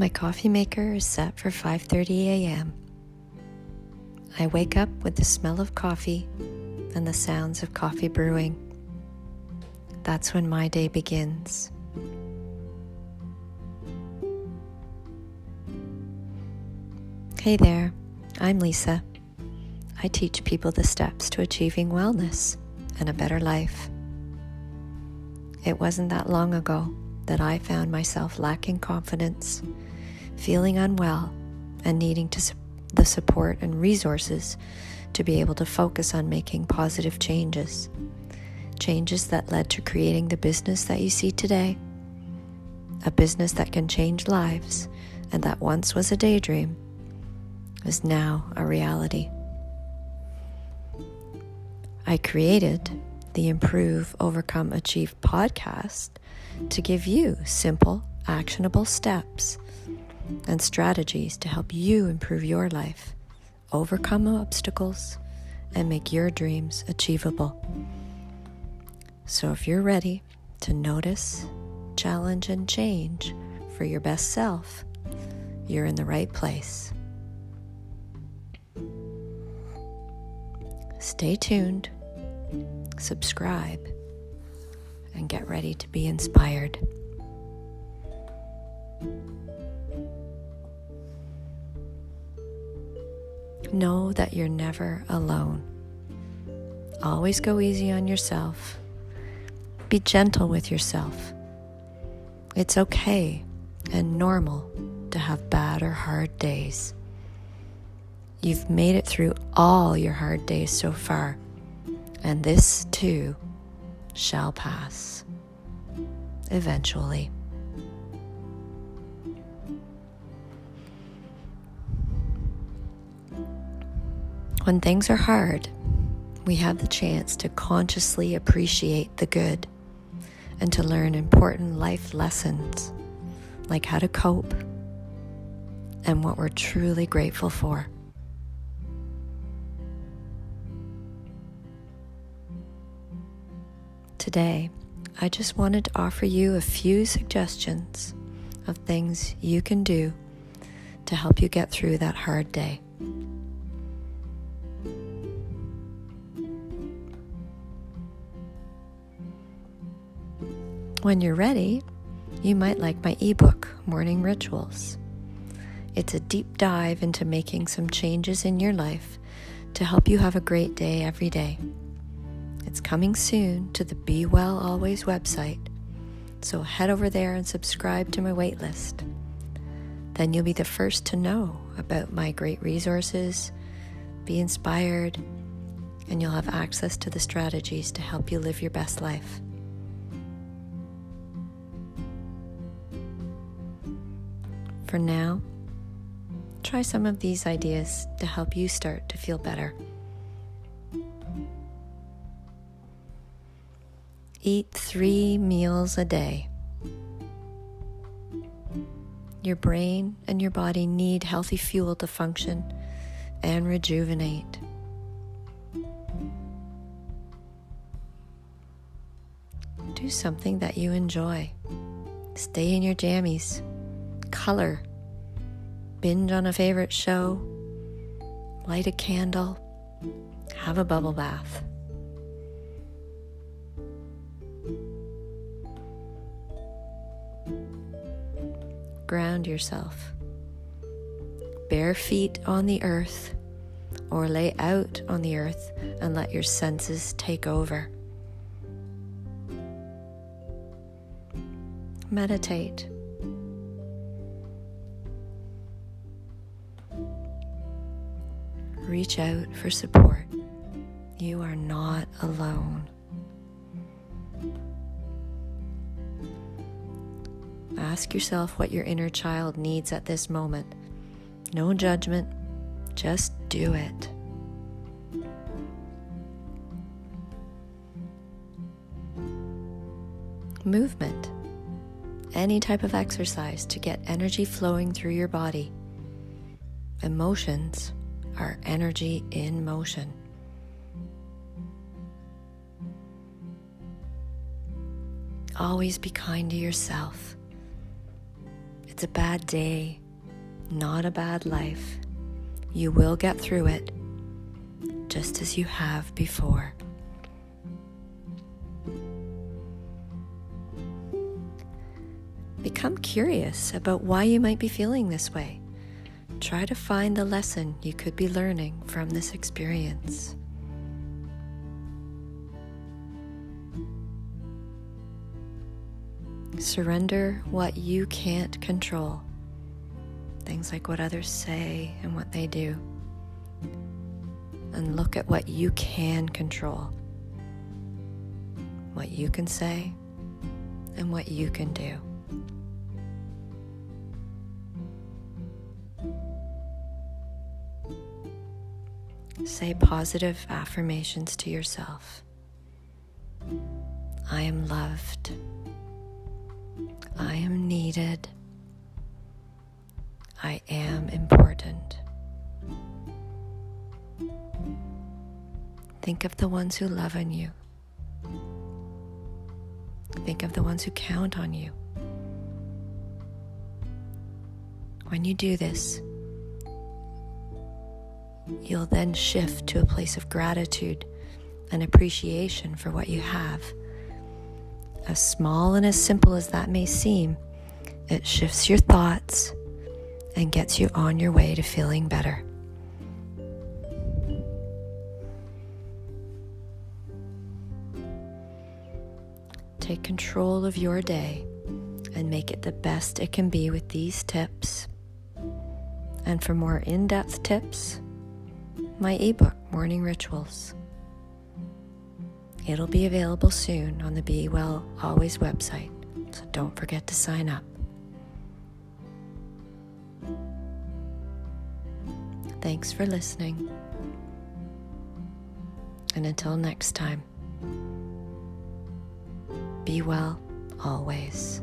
My coffee maker is set for 5:30 a.m. I wake up with the smell of coffee and the sounds of coffee brewing. That's when my day begins. Hey there, I'm Lisa. I teach people the steps to achieving wellness and a better life. It wasn't that long ago that I found myself lacking confidence, feeling unwell, and needing to the support and resources to be able to focus on making positive changes. Changes that led to creating the business that you see today. A business that can change lives and that once was a daydream is now a reality. I created the Improve, Overcome, Achieve podcast to give you simple, actionable steps and strategies to help you improve your life, overcome obstacles, and make your dreams achievable. So, if you're ready to notice, challenge, and change for your best self, you're in the right place. Stay tuned, subscribe, and get ready to be inspired. Know that you're never alone. Always go easy on yourself. Be gentle with yourself. It's okay and normal to have bad or hard days. You've made it through all your hard days so far, and this too shall pass eventually. When things are hard, we have the chance to consciously appreciate the good and to learn important life lessons like how to cope and what we're truly grateful for. Today, I just wanted to offer you a few suggestions of things you can do to help you get through that hard day. When you're ready, you might like my ebook, Morning Rituals. It's a deep dive into making some changes in your life to help you have a great day every day. It's coming soon to the Be Well Always website, so head over there and subscribe to my waitlist. Then you'll be the first to know about my great resources, be inspired, and you'll have access to the strategies to help you live your best life. For now, try some of these ideas to help you start to feel better. Eat three meals a day. Your brain and your body need healthy fuel to function and rejuvenate. Do something that you enjoy. Stay in your jammies. Color. Binge on a favorite show. Light a candle. Have a bubble bath. ground yourself. Bare feet on the earth, or lay out on the earth and let your senses take over. Meditate. Reach out for support. You are not alone. Ask yourself what your inner child needs at this moment. No judgment, just do it. Movement. Any type of exercise to get energy flowing through your body. Emotions are energy in motion. Always be kind to yourself It's a bad day, not a bad life. You will get through it just as you have before. Become curious about why you might be feeling this way. Try to find the lesson you could be learning from this experience. Surrender what you can't control. Things like what others say and what they do. And look at what you can control. What you can say and what you can do. Say positive affirmations to yourself. I am loved. I am needed. I am important. Think of the ones who love on you. Think of the ones who count on you. When you do this, you'll then shift to a place of gratitude and appreciation for what you have. As small and as simple as that may seem, it shifts your thoughts and gets you on your way to feeling better. Take control of your day and make it the best it can be with these tips. And for more in depth tips, my ebook, Morning Rituals. It'll be available soon on the Be Well Always website, so don't forget to sign up. Thanks for listening. And until next time, be well always.